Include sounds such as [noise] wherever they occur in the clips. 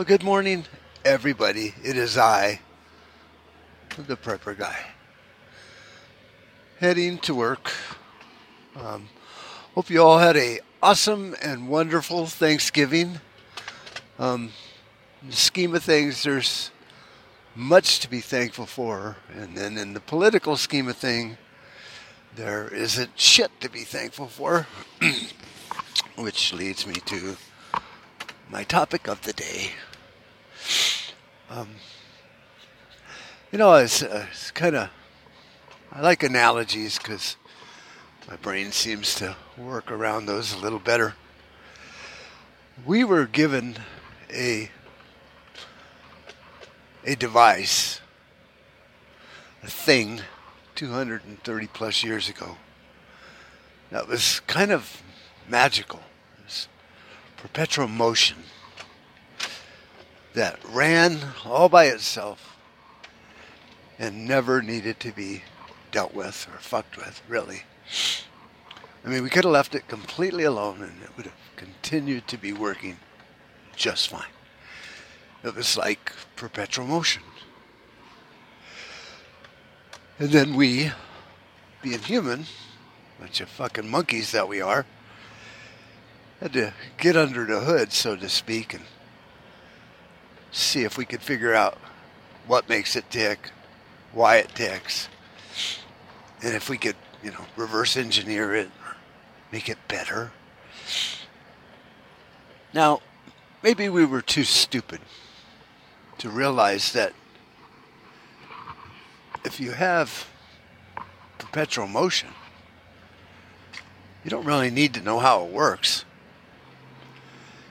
Well, good morning, everybody. It is I, the prepper guy, heading to work. Um, hope you all had a awesome and wonderful Thanksgiving. Um, in the scheme of things, there's much to be thankful for, and then in the political scheme of thing, there isn't shit to be thankful for, [clears throat] which leads me to my topic of the day. Um, you know, it's, uh, it's kind of, I like analogies because my brain seems to work around those a little better. We were given a a device, a thing, 230 plus years ago that was kind of magical. It was perpetual motion that ran all by itself and never needed to be dealt with or fucked with, really. I mean, we could have left it completely alone and it would have continued to be working just fine. It was like perpetual motion. And then we, being human, bunch of fucking monkeys that we are, had to get under the hood, so to speak, and see if we could figure out what makes it tick, why it ticks, and if we could, you know, reverse engineer it or make it better. Now, maybe we were too stupid to realize that if you have perpetual motion, you don't really need to know how it works.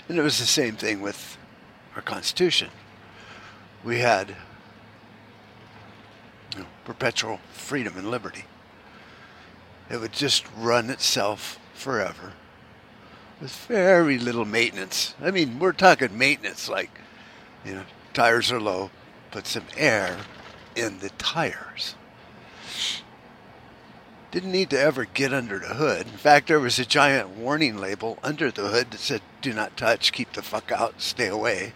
And it was the same thing with our Constitution. We had you know, perpetual freedom and liberty. It would just run itself forever with very little maintenance. I mean, we're talking maintenance like, you know, tires are low, put some air in the tires. Didn't need to ever get under the hood. In fact, there was a giant warning label under the hood that said, do not touch, keep the fuck out, stay away.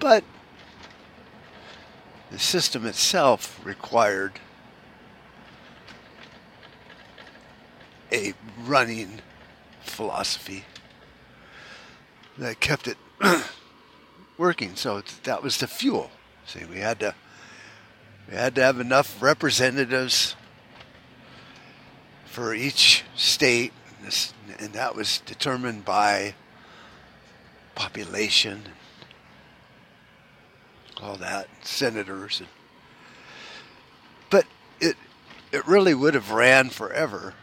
But the system itself required a running philosophy that kept it [clears throat] working. So that was the fuel. See, we had to we had to have enough representatives for each state, and that was determined by population, all that, senators, and, but it it really would have ran forever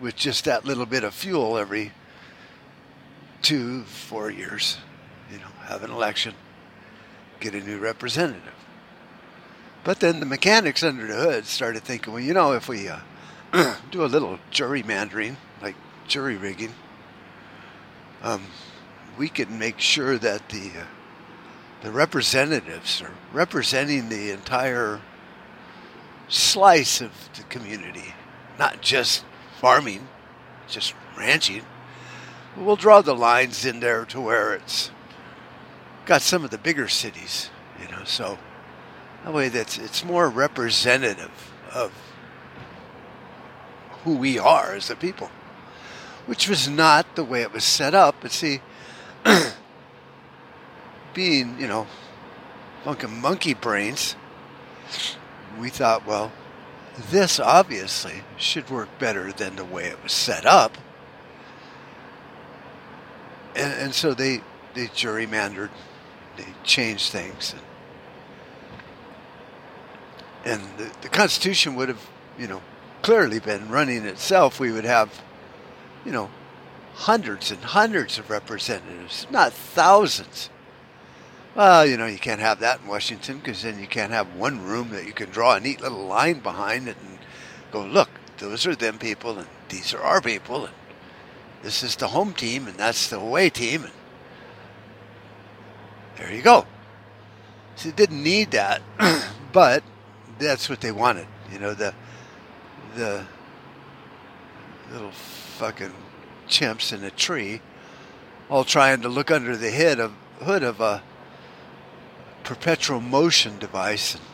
with just that little bit of fuel every two, four years. You know, have an election, get a new representative. But then the mechanics under the hood started thinking, well, you know, if we uh, [clears throat] do a little gerrymandering, like jury rigging, um, we can make sure that the uh, the representatives are representing the entire slice of the community, not just farming, just ranching. We'll draw the lines in there to where it's got some of the bigger cities, you know, so that way that's it's more representative of who we are as a people, which was not the way it was set up. But see, [clears throat] being you know, fucking monkey brains, we thought, well, this obviously should work better than the way it was set up. And, and so they, they gerrymandered, they changed things. And, and the, the Constitution would have, you know, clearly been running itself. We would have, you know, hundreds and hundreds of representatives, not thousands. Well, you know, you can't have that in Washington because then you can't have one room that you can draw a neat little line behind it and go, look, those are them people and these are our people and this is the home team and that's the away team. And there you go. So it didn't need that, [clears throat] but that's what they wanted. You know, the the little fucking chimps in a tree all trying to look under the hood of, hood of a perpetual motion device and,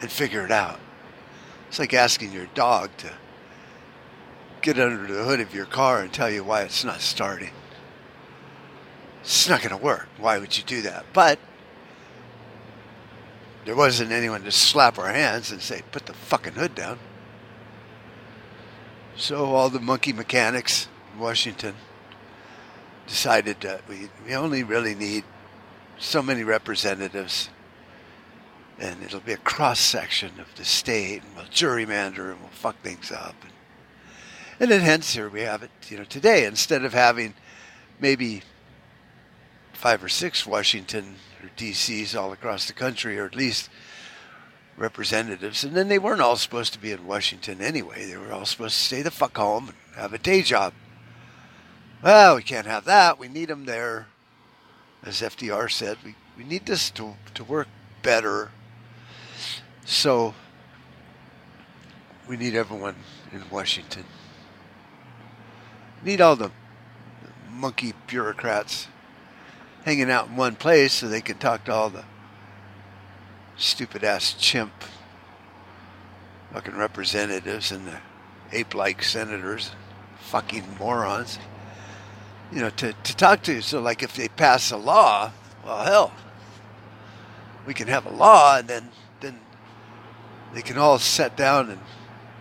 and figure it out. It's like asking your dog to get under the hood of your car and tell you why it's not starting. It's not going to work. Why would you do that? But there wasn't anyone to slap our hands and say, put the fucking hood down. So all the monkey mechanics in Washington decided that we, we only really need so many representatives and it'll be a cross section of the state and we'll gerrymander and we'll fuck things up. And, and then hence here we have it, you know, today instead of having maybe five or six Washington or DCs all across the country, or at least representatives. And then they weren't all supposed to be in Washington anyway. They were all supposed to stay the fuck home and have a day job. Well, we can't have that. We need them there. As FDR said, we, we need this to, to work better. So we need everyone in Washington. Need all the monkey bureaucrats hanging out in one place so they can talk to all the stupid ass chimp fucking representatives and the ape like senators, fucking morons. You know, to, to talk to. You. So, like, if they pass a law, well, hell, we can have a law and then, then they can all sit down and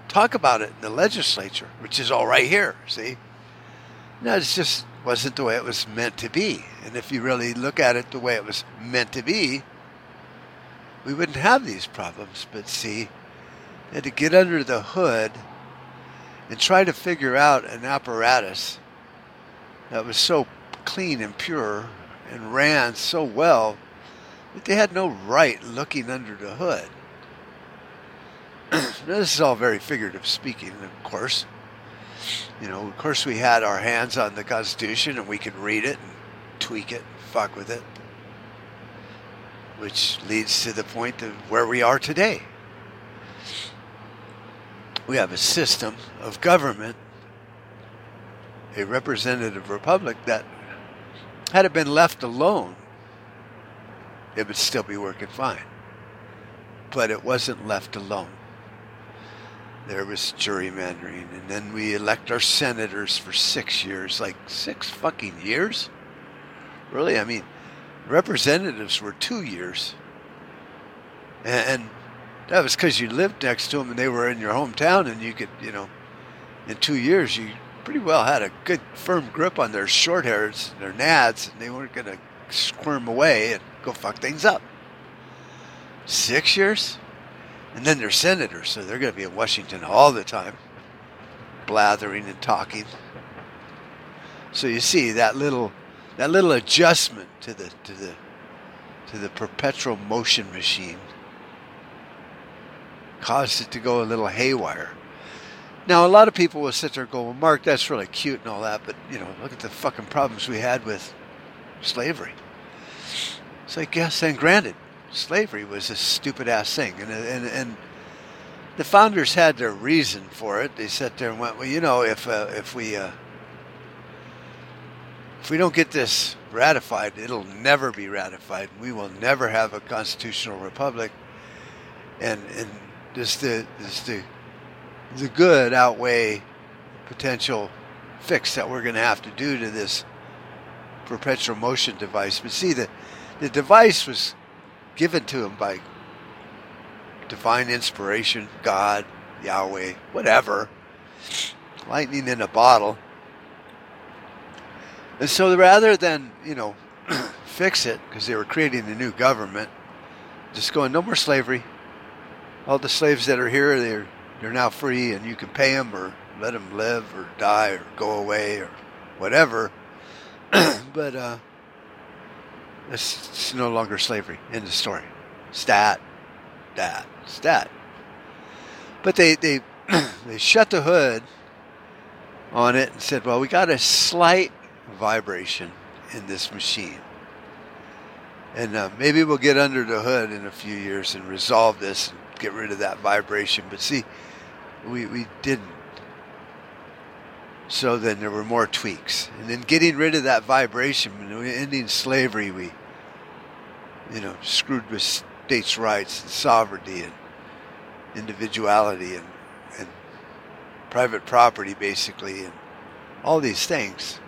talk about it in the legislature, which is all right here, see? No, it's just wasn't the way it was meant to be. And if you really look at it the way it was meant to be, we wouldn't have these problems. But see, they had to get under the hood and try to figure out an apparatus that was so clean and pure and ran so well that they had no right looking under the hood. [clears throat] this is all very figurative speaking, of course. You know, of course, we had our hands on the Constitution and we could read it and tweak it, and fuck with it. Which leads to the point of where we are today. We have a system of government, a representative republic that, had it been left alone, it would still be working fine. But it wasn't left alone there was gerrymandering, and then we elect our senators for six years. Like six fucking years? Really? I mean, representatives were two years, and that was because you lived next to them and they were in your hometown, and you could, you know, in two years you pretty well had a good firm grip on their short hairs, and their nads, and they weren't going to squirm away and go fuck things up. Six years? And then they're senators, so they're going to be in Washington all the time, blathering and talking. So you see that little that little adjustment to the to the to the perpetual motion machine caused it to go a little haywire. Now a lot of people will sit there and go, Well Mark, that's really cute and all that, but you know, look at the fucking problems we had with slavery. It's like, yes, and granted, slavery was a stupid ass thing, and and and the founders had their reason for it. They sat there and went, well, you know, if uh, if we uh, if we don't get this ratified, it'll never be ratified. We will never have a constitutional republic, and and does the does the the good outweigh potential fix that we're going to have to do to this perpetual motion device? But see, the the device was given to him by divine inspiration, God, Yahweh, whatever, lightning in a bottle. And so rather than, you know, [clears throat] fix it, because they were creating a new government, just going, no more slavery. All the slaves that are here, they're, they're now free and you can pay them or let them live or die or go away or whatever. [clears throat] but, uh, it's, it's no longer slavery in the story. Stat, stat, stat. But they they [clears throat] they shut the hood on it and said, "Well, we got a slight vibration in this machine, and uh, maybe we'll get under the hood in a few years and resolve this and get rid of that vibration." But see, we we didn't. So then there were more tweaks. And then getting rid of that vibration, ending slavery, we, you know, screwed with states' rights and sovereignty and individuality and, and private property, basically, and all these things.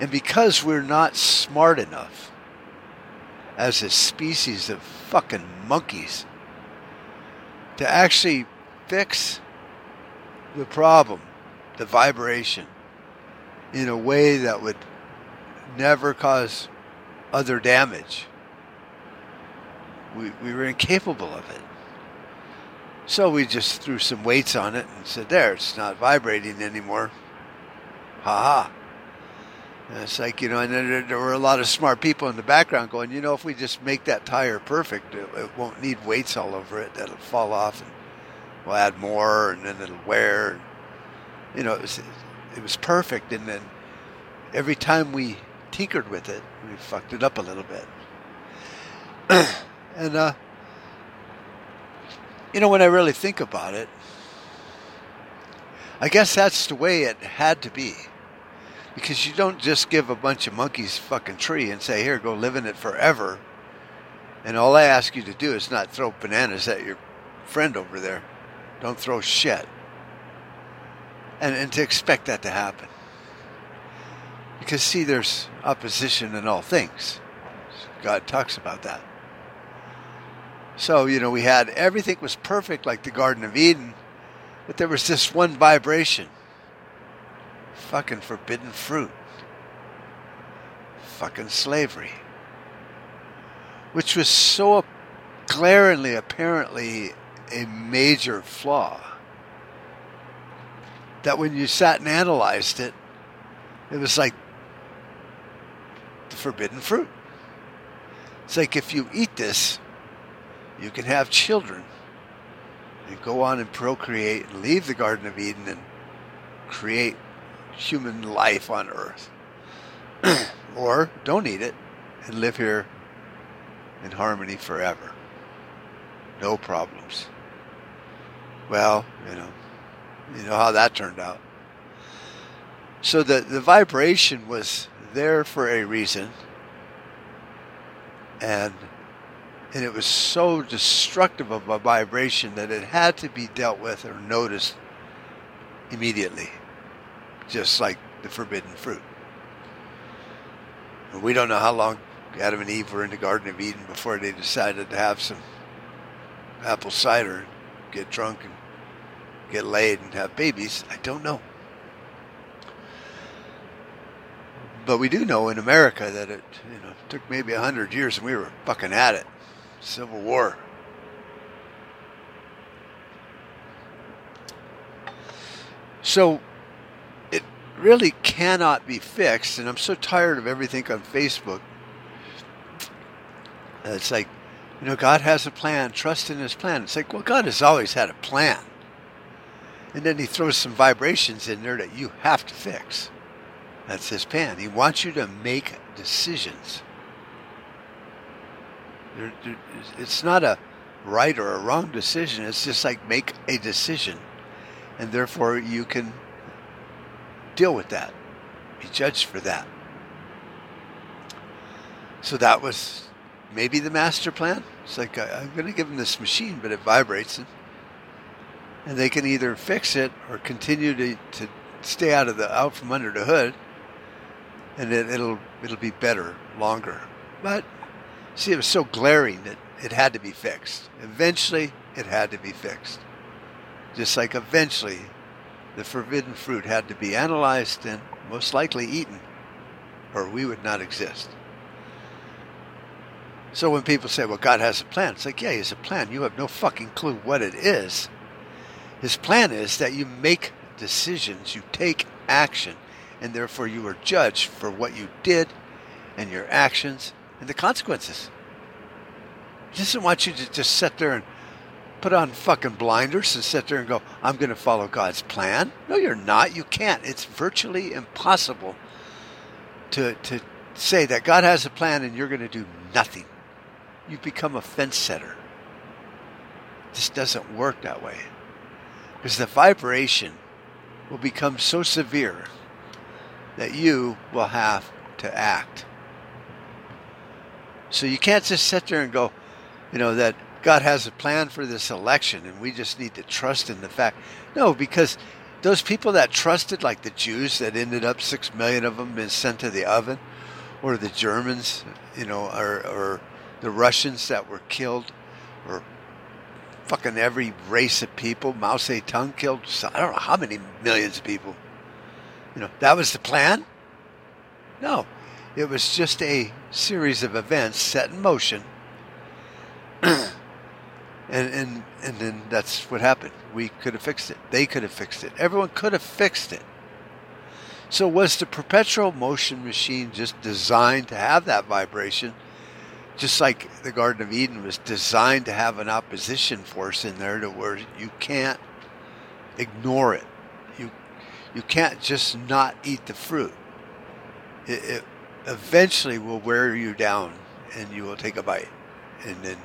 And because we're not smart enough as a species of fucking monkeys to actually fix the problem, the vibration, in a way that would never cause other damage. We, we were incapable of it. So we just threw some weights on it and said, there, it's not vibrating anymore. Ha ha. And it's like, you know, and there, there, were a lot of smart people in the background going, you know, if we just make that tire perfect, it, it won't need weights all over it. That'll fall off and we'll add more and then it'll wear. You know, it was, it was perfect. And then every time we tinkered with it, we fucked it up a little bit. [clears throat] and, uh, you know, when I really think about it, I guess that's the way it had to be because you don't just give a bunch of monkeys fucking tree and say, here, go live in it forever. And all I ask you to do is not throw bananas at your friend over there. Don't throw shit. And, and to expect that to happen. Because, see, there's opposition in all things. God talks about that. So, you know, we had everything was perfect like the Garden of Eden, but there was this one vibration Fucking forbidden fruit. Fucking slavery. Which was so glaringly, apparently, a major flaw that when you sat and analyzed it, it was like the forbidden fruit. It's like if you eat this, you can have children and go on and procreate and leave the Garden of Eden and create human life on Earth. [clears throat] or don't eat it and live here in harmony forever. No problems. Well, you know, you know how that turned out. So the, the vibration was there for a reason. And and it was so destructive of a vibration that it had to be dealt with or noticed immediately just like the forbidden fruit. we don't know how long Adam and Eve were in the Garden of Eden before they decided to have some apple cider, get drunk, and get laid and have babies. I don't know. But we do know in America that it you know took maybe a hundred years and we were fucking at it. Civil War. So it really cannot be fixed. And I'm so tired of everything on Facebook. It's like, you know, God has a plan. Trust in His plan. It's like, well, God has always had a plan. And then He throws some vibrations in there that you have to fix. That's His plan. He wants you to make decisions. It's not a right or a wrong decision. It's just like make a decision. And therefore, you can deal with that, be judged for that. So that was maybe the master plan. It's like I, am going to give him this machine, but it vibrates, and, and they can either fix it or continue to, to stay out of the out from under the hood, and it, it'll it'll be better longer. But see, it was so glaring that it had to be fixed. Eventually, it had to be fixed. Just like eventually the forbidden fruit had to be analyzed and most likely eaten, or we would not exist. So when people say, well, God has a plan, it's like, yeah, he has a plan. You have no fucking clue what it is. His plan is that you make decisions, you take action, and therefore you are judged for what you did and your actions and the consequences. He doesn't want you to just sit there and put on fucking blinders and sit there and go, I'm going to follow God's plan. No, you're not. You can't. It's virtually impossible to, to say that God has a plan and you're going to do nothing. You've become a fence setter. This doesn't work that way. Because the vibration will become so severe that you will have to act. So you can't just sit there and go, you know, that God has a plan for this election and we just need to trust in the fact. No, because those people that trusted, like the Jews that ended up, six million of them been sent to the oven, or the Germans, you know, or, or the Russians that were killed, or fucking every race of people. Mao Zedong killed, I don't know how many millions of people. You know, that was the plan? No. It was just a series of events set in motion. [clears throat] and, and, and then that's what happened. We could have fixed it. They could have fixed it. Everyone could have fixed it. So was the perpetual motion machine just designed to have that vibration? Just like the Garden of Eden was designed to have an opposition force in there to where you can't ignore it. You you can't just not eat the fruit. It, it eventually will wear you down and you will take a bite. And then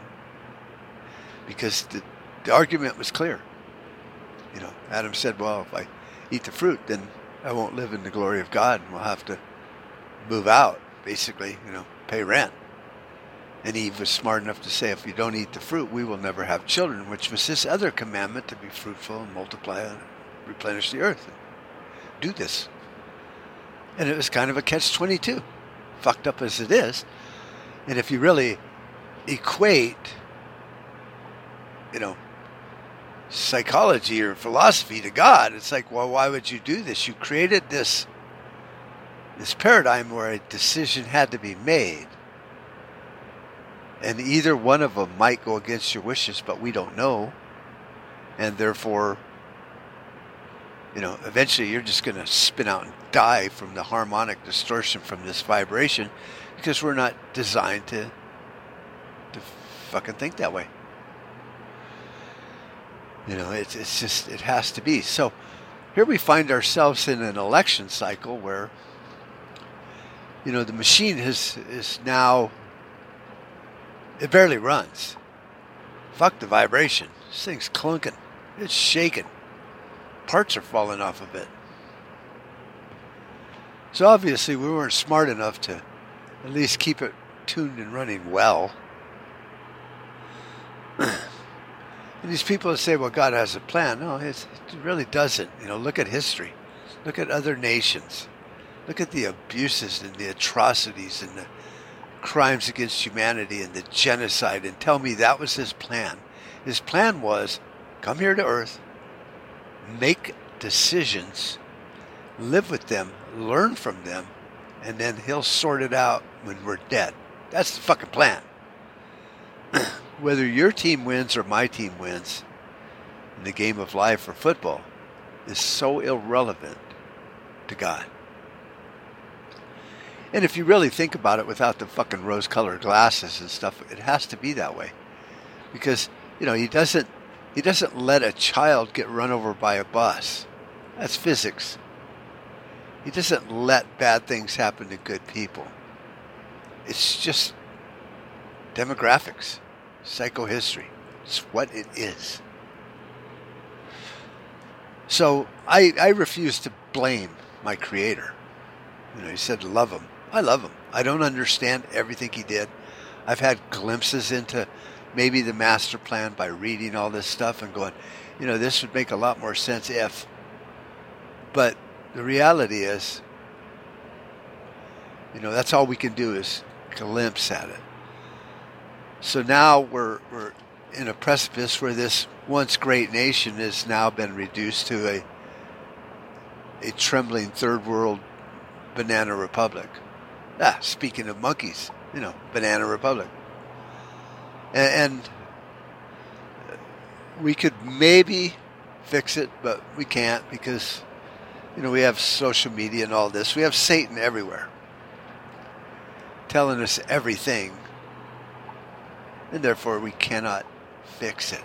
because the, the argument was clear. You know, Adam said, Well, if I eat the fruit, then I won't live in the glory of God and we'll have to move out, basically, you know, pay rent. And Eve was smart enough to say, if you don't eat the fruit, we will never have children, which was this other commandment to be fruitful and multiply and replenish the earth. And do this. And it was kind of a catch 22, fucked up as it is. And if you really equate, you know, psychology or philosophy to God. It's like, well, why would you do this? You created this this paradigm where a decision had to be made. And either one of them might go against your wishes, but we don't know. And therefore, you know, eventually you're just going to spin out and die from the harmonic distortion from this vibration because we're not designed to to fucking think that way. You know, it's, it's just, it has to be. So here we find ourselves in an election cycle where, you know, the machine is, is now, it barely runs. Fuck the vibration. This thing's clunking. It's shaking. Parts are falling off of it. So obviously we weren't smart enough to at least keep it tuned and running well. [clears throat] And these people say, well, God has a plan. No, it really doesn't. You know, look at history. Look at other nations. Look at the abuses and the atrocities and the crimes against humanity and the genocide and tell me that was his plan. His plan was come here to earth, make decisions, live with them, learn from them, and then he'll sort it out when we're dead. That's the fucking plan. [clears throat] whether your team wins or my team wins in the game of life or football is so irrelevant to God. And if you really think about it without the fucking rose colored glasses and stuff, it has to be that way. Because, you know, he doesn't he doesn't let a child get run over by a bus. That's physics. He doesn't let bad things happen to good people. It's just demographics psychohistory. It's what it is. So I, I refuse to blame my creator. You know, he said, love him. I love him. I don't understand everything he did. I've had glimpses into maybe the master plan by reading all this stuff and going, you know, this would make a lot more sense if. But the reality is, you know, that's all we can do is glimpse at it. So now we're, we're in a precipice where this once great nation has now been reduced to a a trembling third world banana republic. Ah, speaking of monkeys, you know, banana republic. And, and we could maybe fix it, but we can't because, you know, we have social media and all this. We have Satan everywhere telling us everything and therefore we cannot fix it.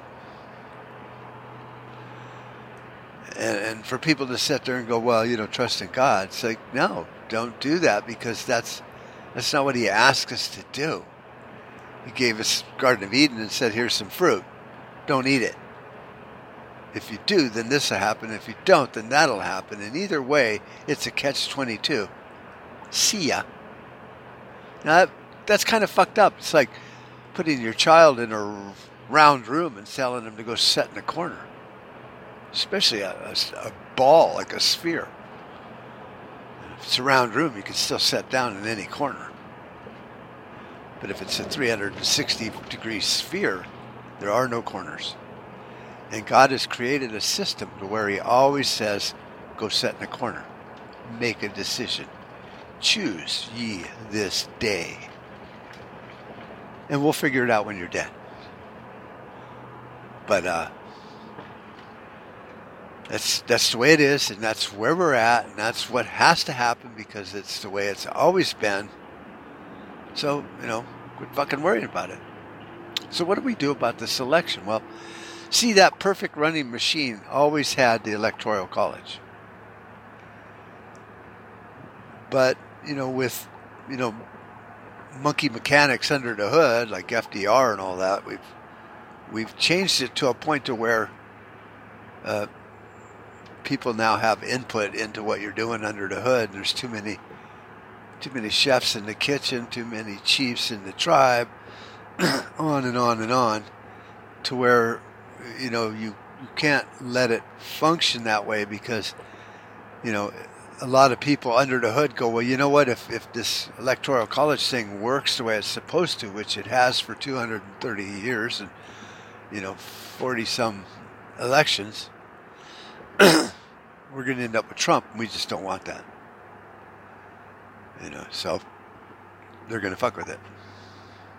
And, and, for people to sit there and go, well, you know, trust in God, it's like, no, don't do that because that's that's not what He asked us to do. He gave us Garden of Eden and said, here's some fruit, don't eat it. If you do, then this will happen. If you don't, then that'll happen. And either way, it's a catch 22. See ya. Now, that, that's kind of fucked up. It's like putting your child in a round room and telling him to go sit in a corner, especially a, a, a ball, like a sphere. If it's a round room, you can still sit down in any corner. But if it's a 360 degree sphere, there are no corners. And God has created a system to where He always says, go sit in a corner, make a decision, choose ye this day. And we'll figure it out when you're dead. But uh, that's that's the way it is, and that's where we're at, and that's what has to happen because it's the way it's always been. So you know, quit fucking worrying about it. So what do we do about this election? Well, see that perfect running machine always had the electoral college, but you know with you know monkey mechanics under the hood like FDR and all that, we've we've changed it to a point to where uh, people now have input into what you're doing under the hood. There's too many too many chefs in the kitchen, too many chiefs in the tribe, [clears throat] on and on and on, to where you know you you can't let it function that way because you know a lot of people under the hood go, well, you know what? If if this electoral college thing works the way it's supposed to, which it has for 230 years and you know 40 some elections, [clears throat] we're going to end up with Trump. And we just don't want that. You know, so they're going to fuck with it.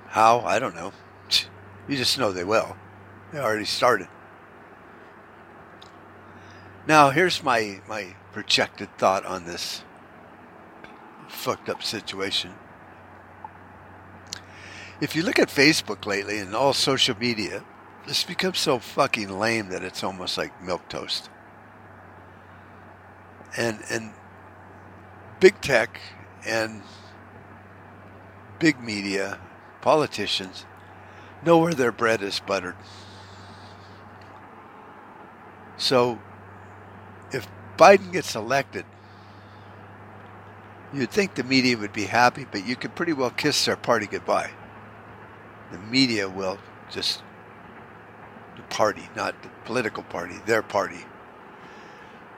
How? I don't know. You just know they will. They already started. Now, here's my, my projected thought on this fucked up situation. If you look at Facebook lately and all social media, it's become so fucking lame that it's almost like milk toast and and big tech and big media, politicians know where their bread is buttered. So if Biden gets elected, you'd think the media would be happy, but you could pretty well kiss their party goodbye. The media will just the party, not the political party, their party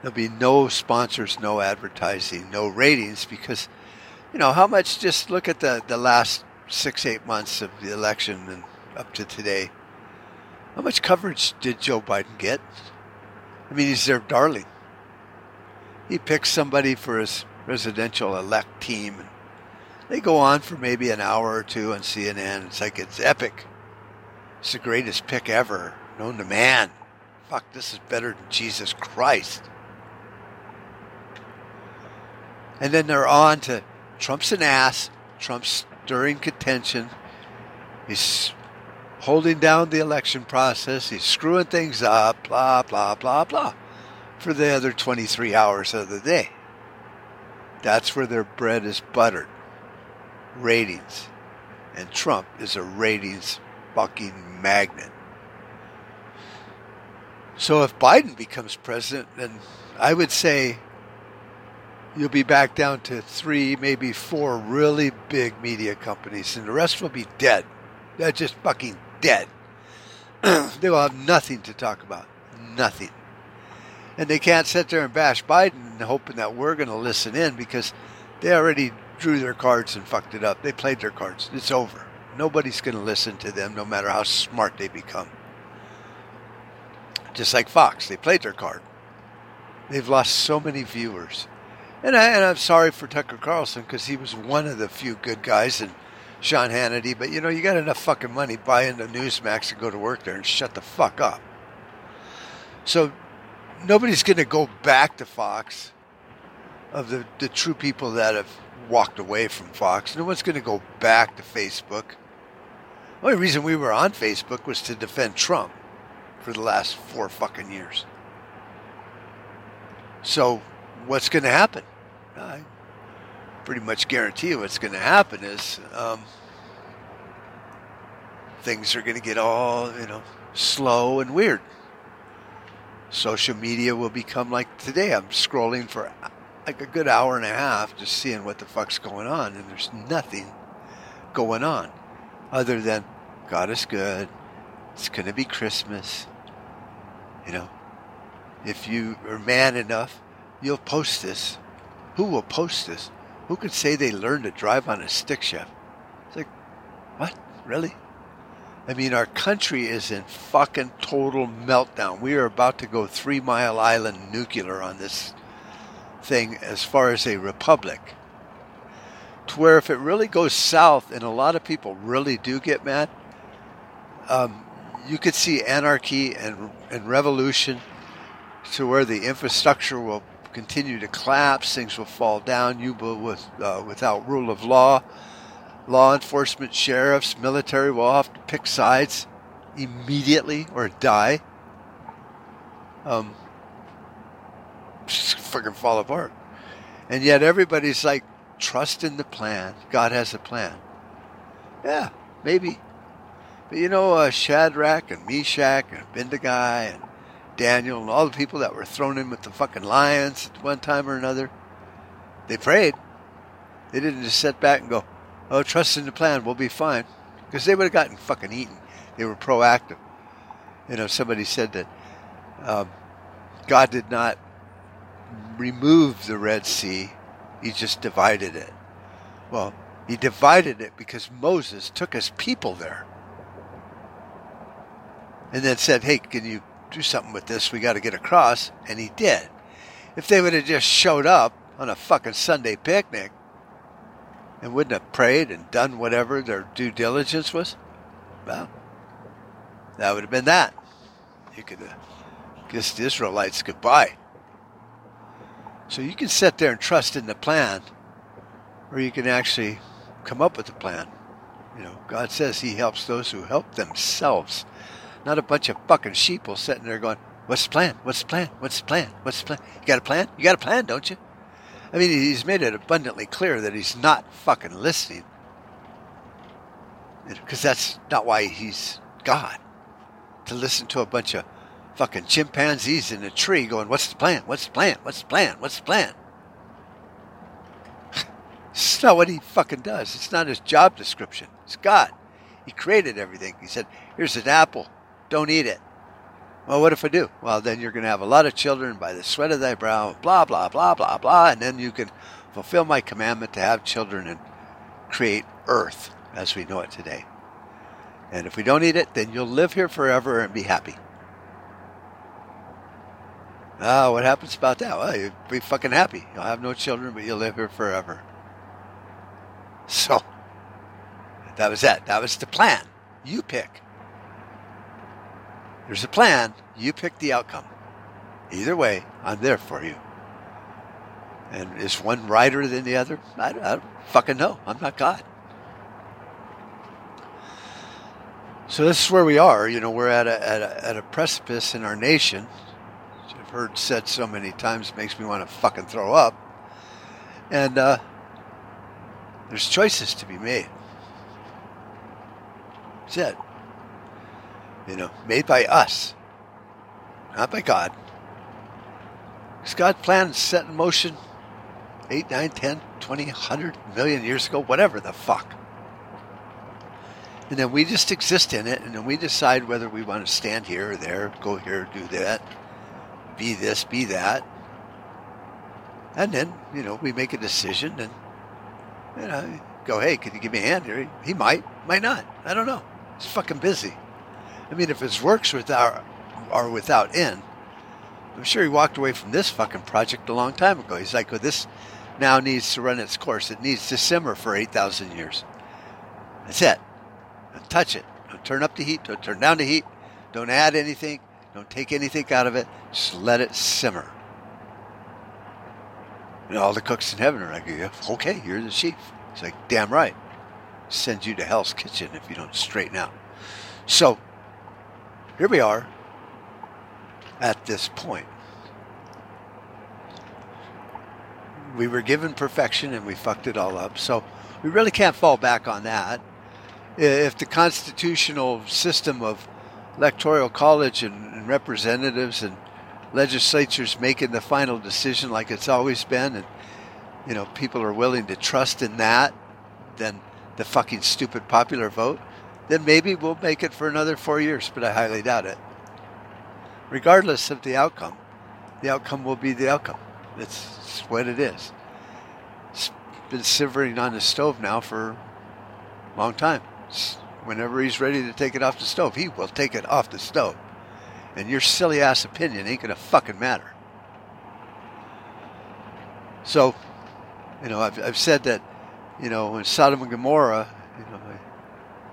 There'll be no sponsors, no advertising, no ratings because, you know, how much, just look at the, the last six, eight months of the election and up to today. How much coverage did Joe Biden get? I mean, he's their darling. He picks somebody for his presidential elect team. They go on for maybe an hour or two on CNN. It's like it's epic. It's the greatest pick ever known to man. Fuck, this is better than Jesus Christ. And then they're on to Trump's an ass. Trump's stirring contention. He's holding down the election process. He's screwing things up, blah, blah, blah, blah, for the other 23 hours of the day. That's where their bread is buttered. Ratings. And Trump is a ratings fucking magnet. So if Biden becomes president, then I would say you'll be back down to three, maybe four really big media companies, and the rest will be dead. They're just fucking dead. [clears throat] they will have nothing to talk about. Nothing. And they can't sit there and bash Biden hoping that we're going to listen in because they already drew their cards and fucked it up. They played their cards. It's over. Nobody's going to listen to them no matter how smart they become. Just like Fox, they played their card. They've lost so many viewers and, I, and I'm sorry for Tucker Carlson because he was one of the few good guys and Sean Hannity. But you know, you got enough fucking money, buy into Newsmax and go to work there and shut the fuck up. So nobody's going to go back to Fox of the, the true people that have walked away from Fox. No one's going to go back to Facebook. The only reason we were on Facebook was to defend Trump for the last four fucking years. So what's going to happen? I pretty much guarantee what's going to happen is um, things are going to get all, you know, slow and weird. social media will become like today. I'm scrolling for like a good hour and a half just seeing what the fuck's going on, and there's nothing going on other than God is good. It's going to be Christmas. You know, if you are man enough, you'll post this. Who will post this? Who could say they learned to drive on a stick shift? It's like, what? Really? I mean, our country is in fucking total meltdown. We are about to go Three Mile Island nuclear on this thing as far as a republic. To where if it really goes south and a lot of people really do get mad, um, you could see anarchy and, and revolution to where the infrastructure will continue to collapse, things will fall down, you will with, uh, without rule of law. Law enforcement, sheriffs, military will have to pick sides immediately or die. Um, just fucking fall apart. And yet everybody's like, trust in the plan. God has a plan. Yeah, maybe. But you know, uh, Shadrach and Meshach and Abednego and Daniel and all the people that were thrown in with the fucking lions at one time or another, they prayed. They didn't just sit back and go, oh, trust in the plan, we'll be fine. Because they would have gotten fucking eaten. They were proactive. You know, somebody said that um, God did not remove the Red Sea, he just divided it. Well, he divided it because Moses took his people there. And then said, hey, can you do something with this? We got to get across. And he did. If they would have just showed up on a fucking Sunday picnic and wouldn't have prayed and done whatever their due diligence was, well, that would have been that. You could have kissed the Israelites goodbye. So you can sit there and trust in the plan, or you can actually come up with a plan. You know, God says He helps those who help themselves, not a bunch of fucking sheeple sitting there going, "What's the plan? What's the plan? What's the plan? What's the plan? You got a plan? You got a plan, don't you?" I mean, He's made it abundantly clear that He's not fucking listening, because that's not why He's God. To listen to a bunch of fucking chimpanzees in a tree going, What's the plan? What's the plan? What's the plan? What's the plan? [laughs] it's not what he fucking does. It's not his job description. It's God. He created everything. He said, Here's an apple. Don't eat it. Well, what if I do? Well, then you're going to have a lot of children by the sweat of thy brow, blah, blah, blah, blah, blah. And then you can fulfill my commandment to have children and create earth as we know it today. And if we don't eat it, then you'll live here forever and be happy. Ah, what happens about that? Well, you'll be fucking happy. You'll have no children, but you'll live here forever. So, that was that. That was the plan. You pick. There's a plan. You pick the outcome. Either way, I'm there for you. And is one righter than the other? I, I don't fucking know. I'm not God. So this is where we are. You know, we're at a, at a, at a precipice in our nation Which I've heard said so many times makes me want to fucking throw up. And uh, there's choices to be made. That's it. You know, made by us, not by God. Because God's plan set in motion 8, 9, 10, 20, 100 million years ago, whatever the fuck. And then we just exist in it, and then we decide whether we want to stand here or there, go here, do that be this, be that. And then, you know, we make a decision and, you know, go, hey, can you give me a hand here? He might, might not. I don't know. He's fucking busy. I mean, if his works without are without end, I'm sure he walked away from this fucking project a long time ago. He's like, well, this now needs to run its course. It needs to simmer for 8,000 years. That's it. Don't touch it. Don't turn up the heat. Don't turn down the heat. Don't add anything. Don't take anything out of it. Just let it simmer. And all the cooks in heaven are like, okay, you're the chief. He's like, damn right. Send you to Hell's Kitchen if you don't straighten out. So, here we are at this point. We were given perfection and we fucked it all up. So, we really can't fall back on that. If the constitutional system of electoral college and, and representatives and legislature's making the final decision like it's always been, and you know people are willing to trust in that, than the fucking stupid popular vote, then maybe we'll make it for another four years. But I highly doubt it. Regardless of the outcome, the outcome will be the outcome. It's what it is. It's been simmering on the stove now for a long time. Whenever he's ready to take it off the stove, he will take it off the stove. And your silly ass opinion ain't gonna fucking matter. So, you know, I've, I've said that, you know, when Sodom and Gomorrah, you know,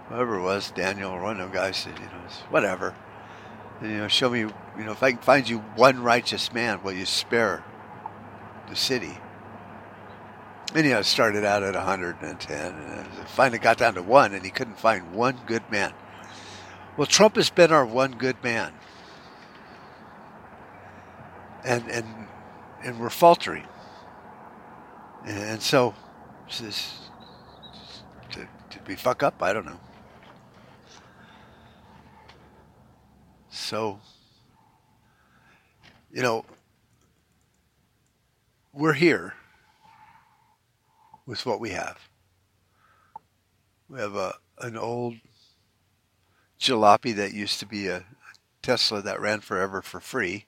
whoever it was, Daniel or one of them guys said, you know, whatever. And, you know, show me, you know, if I can find you one righteous man, will you spare the city? And you know, started out at 110, and finally got down to one, and he couldn't find one good man. Well, Trump has been our one good man, and and and we're faltering. And so, this, did, did we fuck up? I don't know. So, you know, we're here with what we have. We have a an old jalopy that used to be a Tesla that ran forever for free,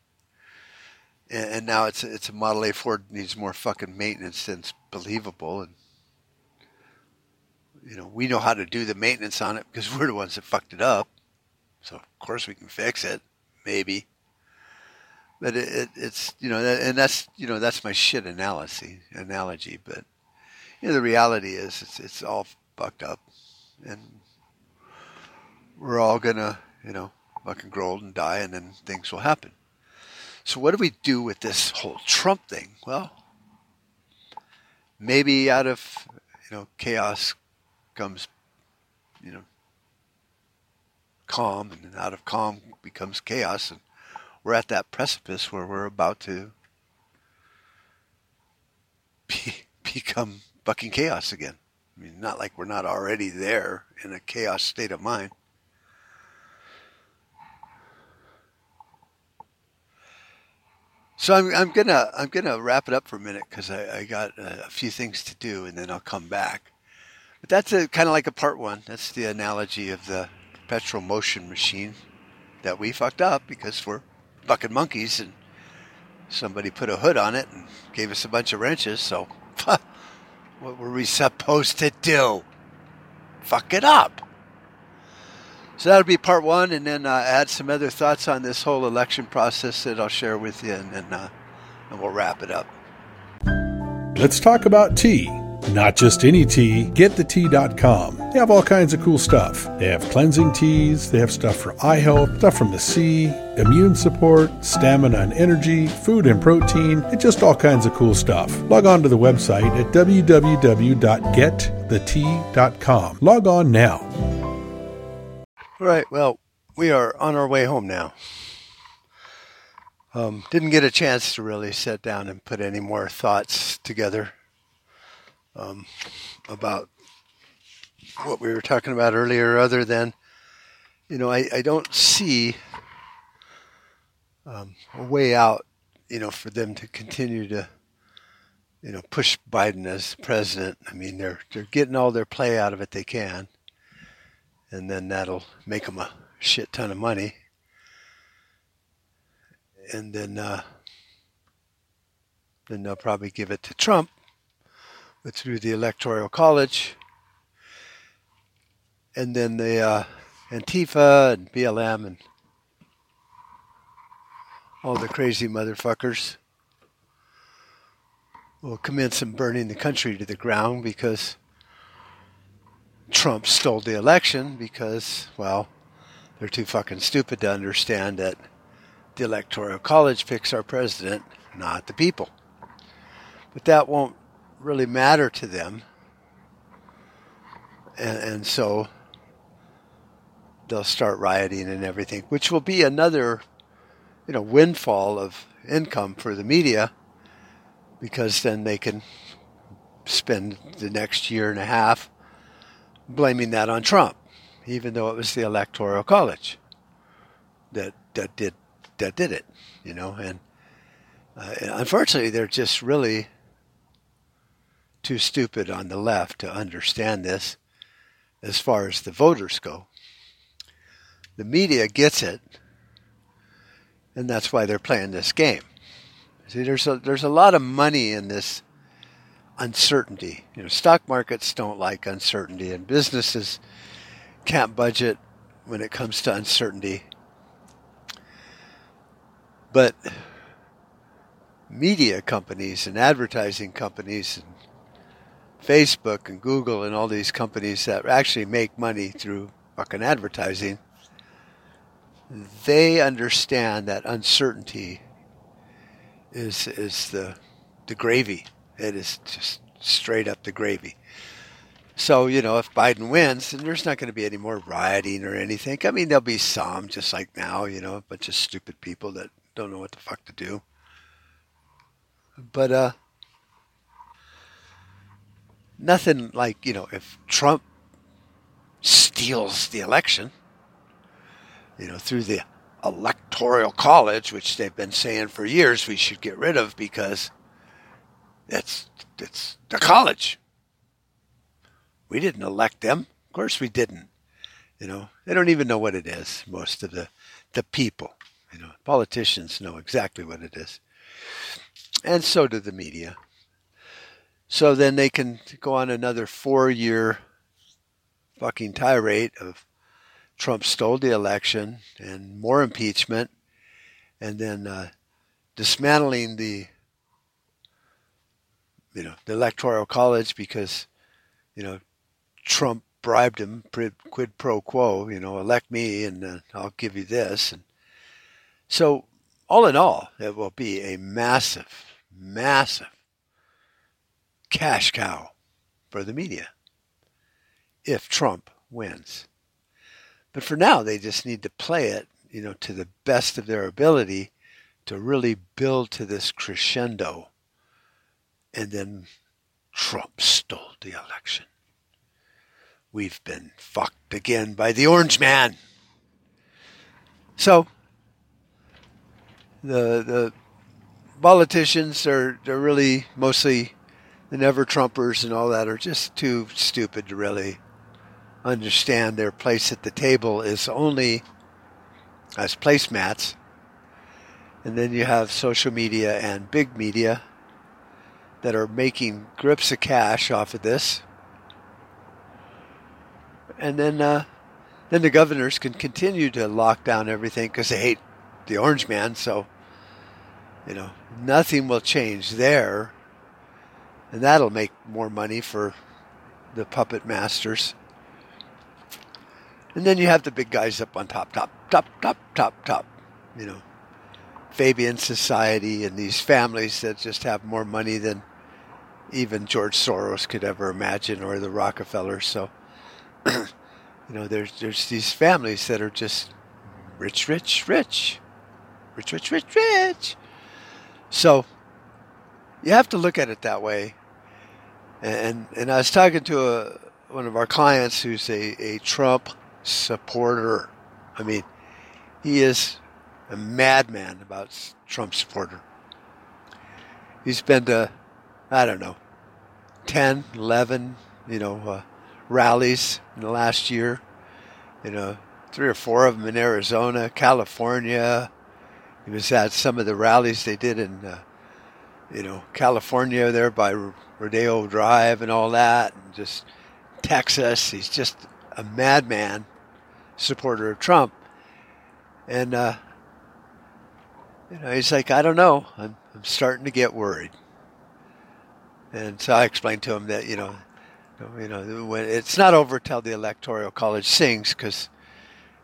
and, and now it's a, it's a Model A Ford needs more fucking maintenance than it's believable, and you know we know how to do the maintenance on it because [laughs] we're the ones that fucked it up, so of course we can fix it, maybe. But it, it, it's you know and that's you know that's my shit analogy analogy, but you know, the reality is it's it's all fucked up, and we're all gonna you know fucking grow old and die, and then things will happen. So what do we do with this whole Trump thing? Well, maybe out of you know chaos comes you know calm, and out of calm becomes chaos, and we're at that precipice where we're about to [laughs] be, become fucking chaos again. I mean, not like we're not already there in a chaos state of mind. So I'm, I'm gonna I'm gonna wrap it up for a minute because I, I, got a, a, few things to do and then I'll come back. But that's kind of like a part one. That's the analogy of the perpetual motion machine that we fucked up because we're fucking monkeys and somebody put a hood on it and gave us a bunch of wrenches. So [laughs] What were we supposed to do? Fuck it up. So that'll be part one, and then I uh, add some other thoughts on this whole election process that I'll share with you, and then uh, and we'll wrap it up. Let's talk about tea. Not just any tea, getthetea.com. They have all kinds of cool stuff. They have cleansing teas, they have stuff for eye health, stuff from the sea, immune support, stamina and energy, food and protein, and just all kinds of cool stuff. Log on to the website at www.getthetea.com. Log on now. All right, well, we are on our way home now. Um, didn't get a chance to really sit down and put any more thoughts together um, about what we were talking about earlier, other than, you know, I, I don't see um, a way out, you know, for them to continue to, you know, push Biden as president. I mean, they're they're getting all their play out of it they can, and then that'll make them a shit ton of money, and then uh, then they'll probably give it to Trump through the Electoral College, and then the uh, Antifa and BLM and all the crazy motherfuckers will commence some burning the country to the ground because Trump stole the election because, well, they're too fucking stupid to understand that the Electoral College picks our president, not the people. But that won't really matter to them. And, and so they'll start rioting and everything, which will be another, you know, windfall of income for the media because then they can spend the next year and a half blaming that on Trump, even though it was the Electoral College that that did that did it, you know. And uh, unfortunately, they're just really too stupid on the left to understand this as far as the voters go. The media gets it, and that's why they're playing this game. See, there's a, there's a lot of money in this uncertainty. You know, stock markets don't like uncertainty, and businesses can't budget when it comes to uncertainty. But media companies and advertising companies and Facebook and Google and all these companies that actually make money through fucking advertising, they understand that uncertainty is is the the gravy. It is just straight up the gravy. So, you know, if Biden wins, then there's not going to be any more rioting or anything. I mean, there'll be some, just like now, you know, a bunch of stupid people that don't know what the fuck to do. But, uh, nothing like, you know, if Trump steals the election, you know, through the electoral college, which they've been saying for years we should get rid of because it's, it's the college. We didn't elect them. Of course we didn't. You know, they don't even know what it is, most of the, the people. You know, politicians know exactly what it is. And so do the media. So then they can go on another four year fucking tirade of Trump stole the election and more impeachment and then uh, dismantling the you know the electoral college because you know Trump bribed him quid pro quo you know elect me and uh, I'll give you this. And so all in all it will be a massive massive cash cow for the media if Trump wins. But for now, they just need to play it, you know, to the best of their ability to really build to this crescendo. And then Trump stole the election. We've been fucked again by the orange man. So the the politicians are they're really mostly the never Trumpers and all that are just too stupid to really understand their place at the table is only as placemats. And then you have social media and big media that are making grips of cash off of this. And then, uh, then the governors can continue to lock down everything because they hate the orange man. So, you know, nothing will change there and that'll make more money for the puppet masters. And then you have the big guys up on top, top, top, top, top, top. You know, Fabian Society and these families that just have more money than even George Soros could ever imagine or the Rockefellers. So, [clears throat] you know, there's there's these families that are just rich, rich, rich, rich, rich, rich, rich. So you have to look at it that way. And and I was talking to a, one of our clients who's a, a Trump supporter. I mean, he is a madman about Trump supporter. He's been to, I don't know, 10, 11, you know, uh, rallies in the last year. You know, three or four of them in Arizona, California. He was at some of the rallies they did in, uh, you know, California there by Rodeo Drive and all that, and just Texas. He's just a madman supporter of Trump. And, uh, you know, he's like, I don't know. I'm, I'm starting to get worried. And so I explained to him that, you know, you know, when it's not over till the electoral college sings because,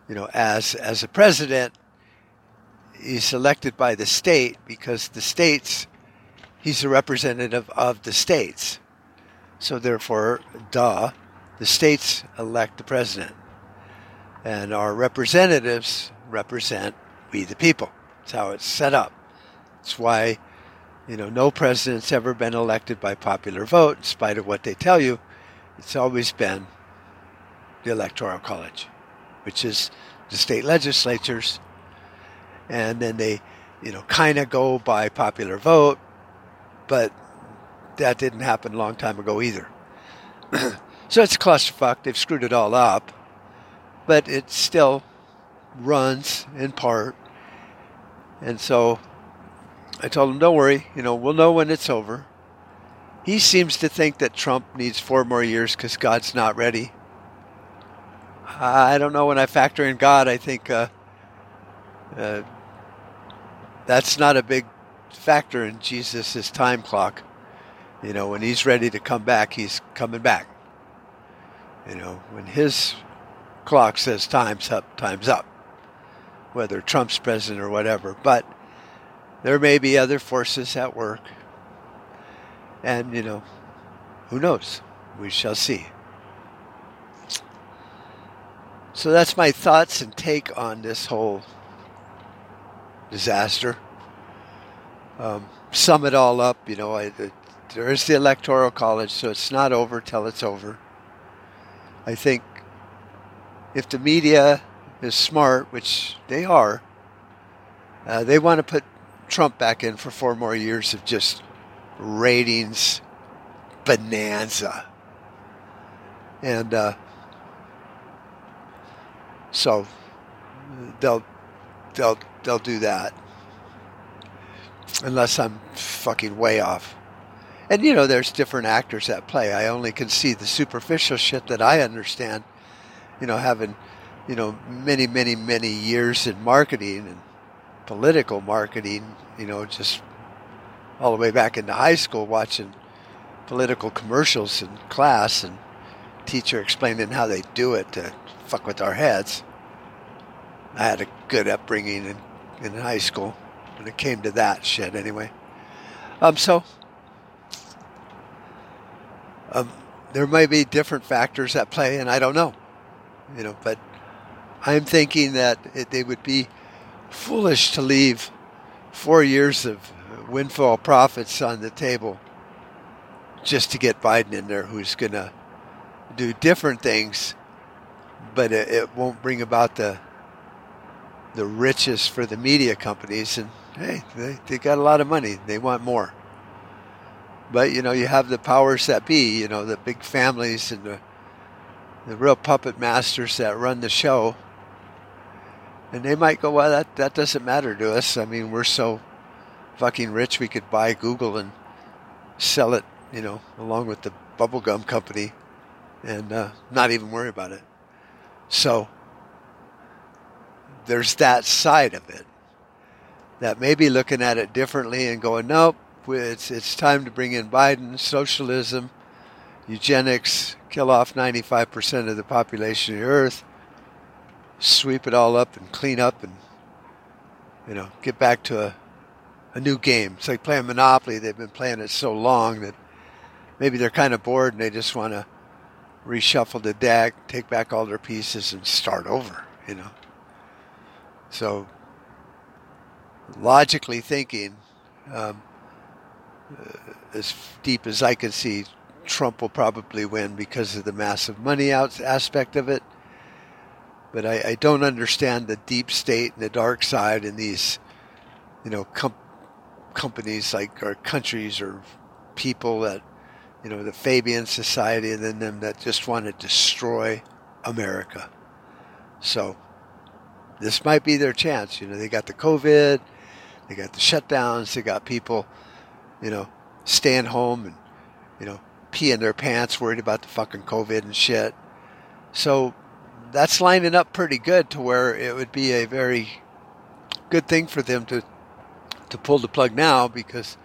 you know, as, as a president, he's elected by the state because the states he's a representative of the states. So therefore, duh, the states elect the president. And our representatives represent we the people. That's how it's set up. That's why, you know, no president's ever been elected by popular vote, in spite of what they tell you. It's always been the Electoral College, which is the state legislatures. and then they, you know, kind of go by popular vote, but that didn't happen a long time ago either. [clears throat] so it's clusterfuck. They've screwed it all up, but it still runs in part. And so I told him, don't worry, you know, we'll know when it's over. He seems to think that Trump needs four more years because God's not ready. I don't know. When I factor in God, I think uh, uh, that's not a big factor in Jesus' time clock. You know, when he's ready to come back, he's coming back. You know, when his clock says time's up, time's up. Whether Trump's president or whatever. But there may be other forces at work. And, you know, who knows? We shall see. So that's my thoughts and take on this whole disaster. Um, sum it all up, you know, I, there is the electoral college, so it's not over till it's over. I think if the media is smart, which they are, uh, they want to put Trump back in for four more years of just ratings bonanza. And uh, so they'll they'll they'll do that unless I'm fucking way off. And you know, there's different actors at play. I only can see the superficial shit that I understand. You know, having you know many, many, many years in marketing and political marketing. You know, just all the way back into high school, watching political commercials in class and teacher explaining how they do it to fuck with our heads. I had a good upbringing in, in high school when it came to that shit anyway. Um, so um, there may be different factors at play, and I don't know, you know. But I'm thinking that it, they would be foolish to leave four years of windfall profits on the table just to get Biden in there, who's going to do different things, but it, it won't bring about the the riches for the media companies. And hey, they, they got a lot of money; they want more. But you know, you have the powers that be, you know, the big families and the the real puppet masters that run the show. And they might go, well, that, that doesn't matter to us. I mean, we're so fucking rich, we could buy Google and sell it, you know, along with the bubblegum company and uh, not even worry about it. So there's that side of it that may be looking at it differently and going, nope, it's, it's time to bring in Biden, socialism, eugenics, kill off 95% of the population of the earth, sweep it all up and clean up and, you know, get back to a, a new game. It's like playing Monopoly. They've been playing it so long that maybe they're kind of bored and they just want to reshuffle the deck, take back all their pieces and start over, you know. So, logically thinking, um, uh, as deep as I can see, Trump will probably win because of the massive money out aspect of it. But I, I don't understand the deep state and the dark side in these, you know, com- companies like or countries or people that, you know, the Fabian Society and then them that just want to destroy America. So this might be their chance. You know, they got the COVID, they got the shutdowns, they got people you know, staying home and, you know, peeing their pants, worried about the fucking COVID and shit. So that's lining up pretty good to where it would be a very good thing for them to to pull the plug now because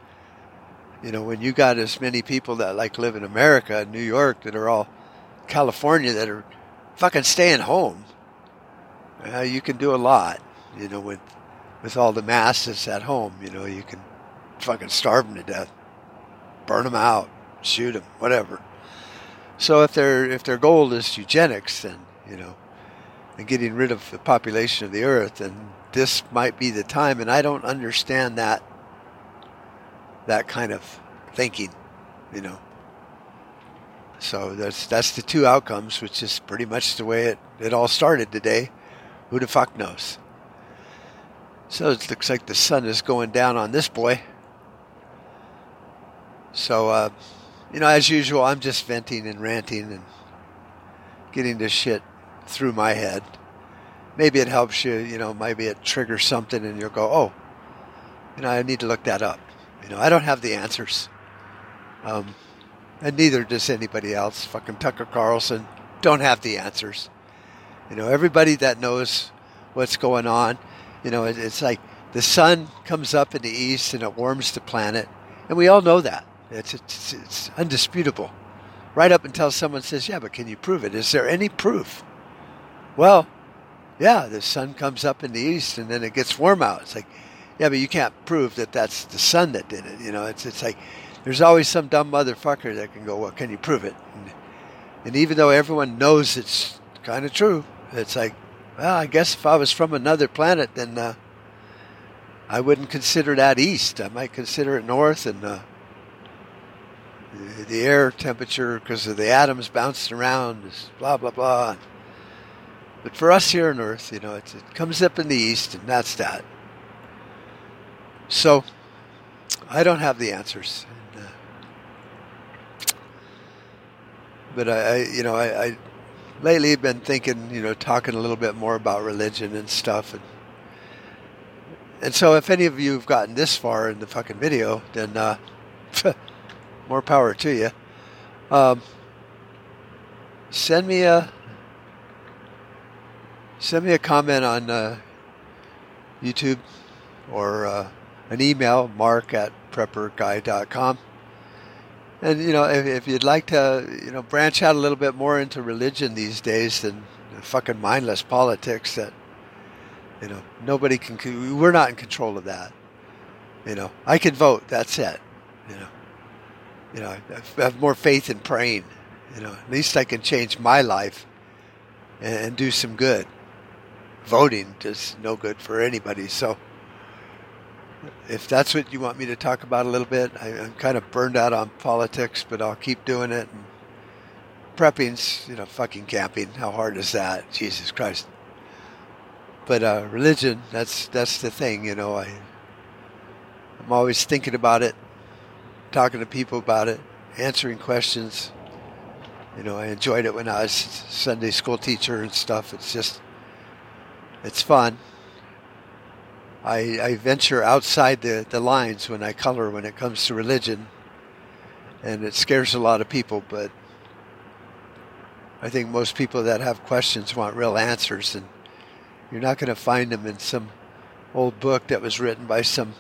you know when you got as many people that like live in America, and New York, that are all California that are fucking staying home, uh, you can do a lot. You know with with all the masses at home, you know you can fucking starve them to death, burn them out, shoot them, whatever. So if their if their goal is eugenics, then you know, and getting rid of the population of the earth, then this might be the time. And I don't understand that that kind of thinking, you know. So that's that's the two outcomes, which is pretty much the way it, it all started today. Who the fuck knows? So it looks like the sun is going down on this boy. So, uh, you know, as usual, I'm just venting and ranting and getting this shit through my head. Maybe it helps you, you know, maybe it triggers something and you'll go, oh, you know, I need to look that up. You know, I don't have the answers. Um, and neither does anybody else. Fucking Tucker Carlson don't have the answers. You know, everybody that knows what's going on, you know, it, it's like the sun comes up in the east and it warms the planet, and we all know that. It's, it's, it's undisputable. Right up until someone says, "Yeah, but can you prove it? Is there any proof?" Well, yeah, the sun comes up in the east and then it gets warm out. It's like, yeah, but you can't prove that that's the sun that did it. You know, it's it's like there's always some dumb motherfucker that can go, well, can you prove it? And, and even though everyone knows it's kind of true, it's like, well, I guess if I was from another planet, then uh, I wouldn't consider that east. I might consider it north, and uh, the, air temperature, because of the atoms bouncing around, is blah blah blah. But for us here on Earth, you know, it comes up in the east, and that's that. So, I don't have the answers. but I, I you know, I, I lately been thinking, you know, talking a little bit more about religion and stuff, and and so if any of you have gotten this far in the fucking video, then uh, [laughs] more power to you. Um, send me a send me a comment on uh, YouTube or uh, an email, mark at prepperguy.com. And you know, if, if, you'd like to, you know, branch out a little bit more into religion these days than fucking mindless politics that, you know, nobody can. We're not in control of that. You know, I can vote. That's it. You know, you know, I have more faith in praying. You know, at least I can change my life and, and do some good. Voting is no good for anybody. So if that's what you want me to talk about a little bit, I, am kind of burned out on politics, but I'll keep doing it. And prepping's, you know, fucking camping. How hard is that? Jesus Christ. But uh, religion, that's that's the thing, you know. I I'm always thinking about it, talking to people about it, answering questions. You know, I enjoyed it when I was Sunday school teacher and stuff. It's just, it's fun. I, I venture outside the, the lines when I color when it comes to religion, and it scares a lot of people. But I think most people that have questions want real answers, and you're not going to find them in some old book that was written by some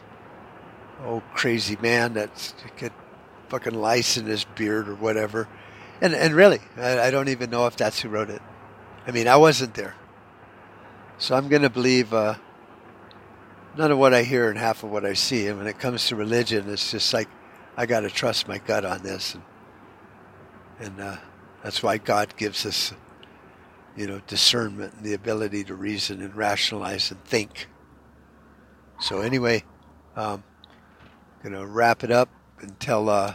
old crazy man that's could fucking lice in his beard or whatever. And and really, I, I don't even know if that's who wrote it. I mean, I wasn't there, so I'm going to believe. Uh, none of what I hear and half of what I see. And when it comes to religion, it's just like I got to trust my gut on this, and and uh, that's why God gives us, you know, discernment and the ability to reason and rationalize and think. So anyway, um, gonna wrap it up until uh,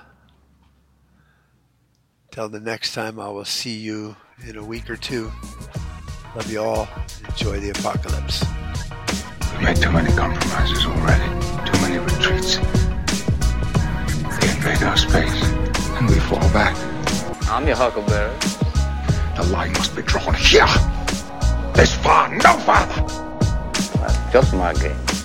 until the next time. I will see you in a week or two. Love you all. Enjoy the apocalypse. We've made too many compromises already. Too many retreats. They invade our space, and we fall back. I'm your huckleberry. The line must be drawn here. This far, no farther. That's just my game.